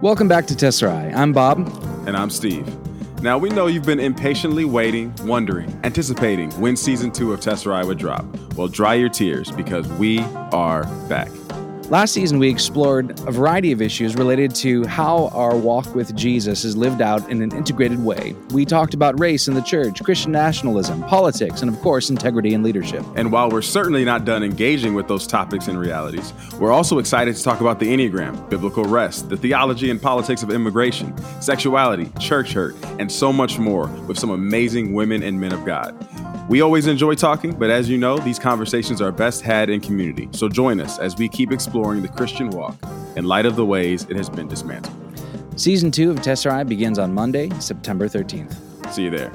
Welcome back to Tesserae. I'm Bob. And I'm Steve. Now, we know you've been impatiently waiting, wondering, anticipating when season two of Tesserae would drop. Well, dry your tears because we are back. Last season, we explored a variety of issues related to how our walk with Jesus is lived out in an integrated way. We talked about race in the church, Christian nationalism, politics, and of course, integrity and leadership. And while we're certainly not done engaging with those topics and realities, we're also excited to talk about the Enneagram, biblical rest, the theology and politics of immigration, sexuality, church hurt, and so much more with some amazing women and men of God. We always enjoy talking, but as you know, these conversations are best had in community. So join us as we keep exploring the Christian walk in light of the ways it has been dismantled. Season two of Tesserae begins on Monday, September 13th. See you there.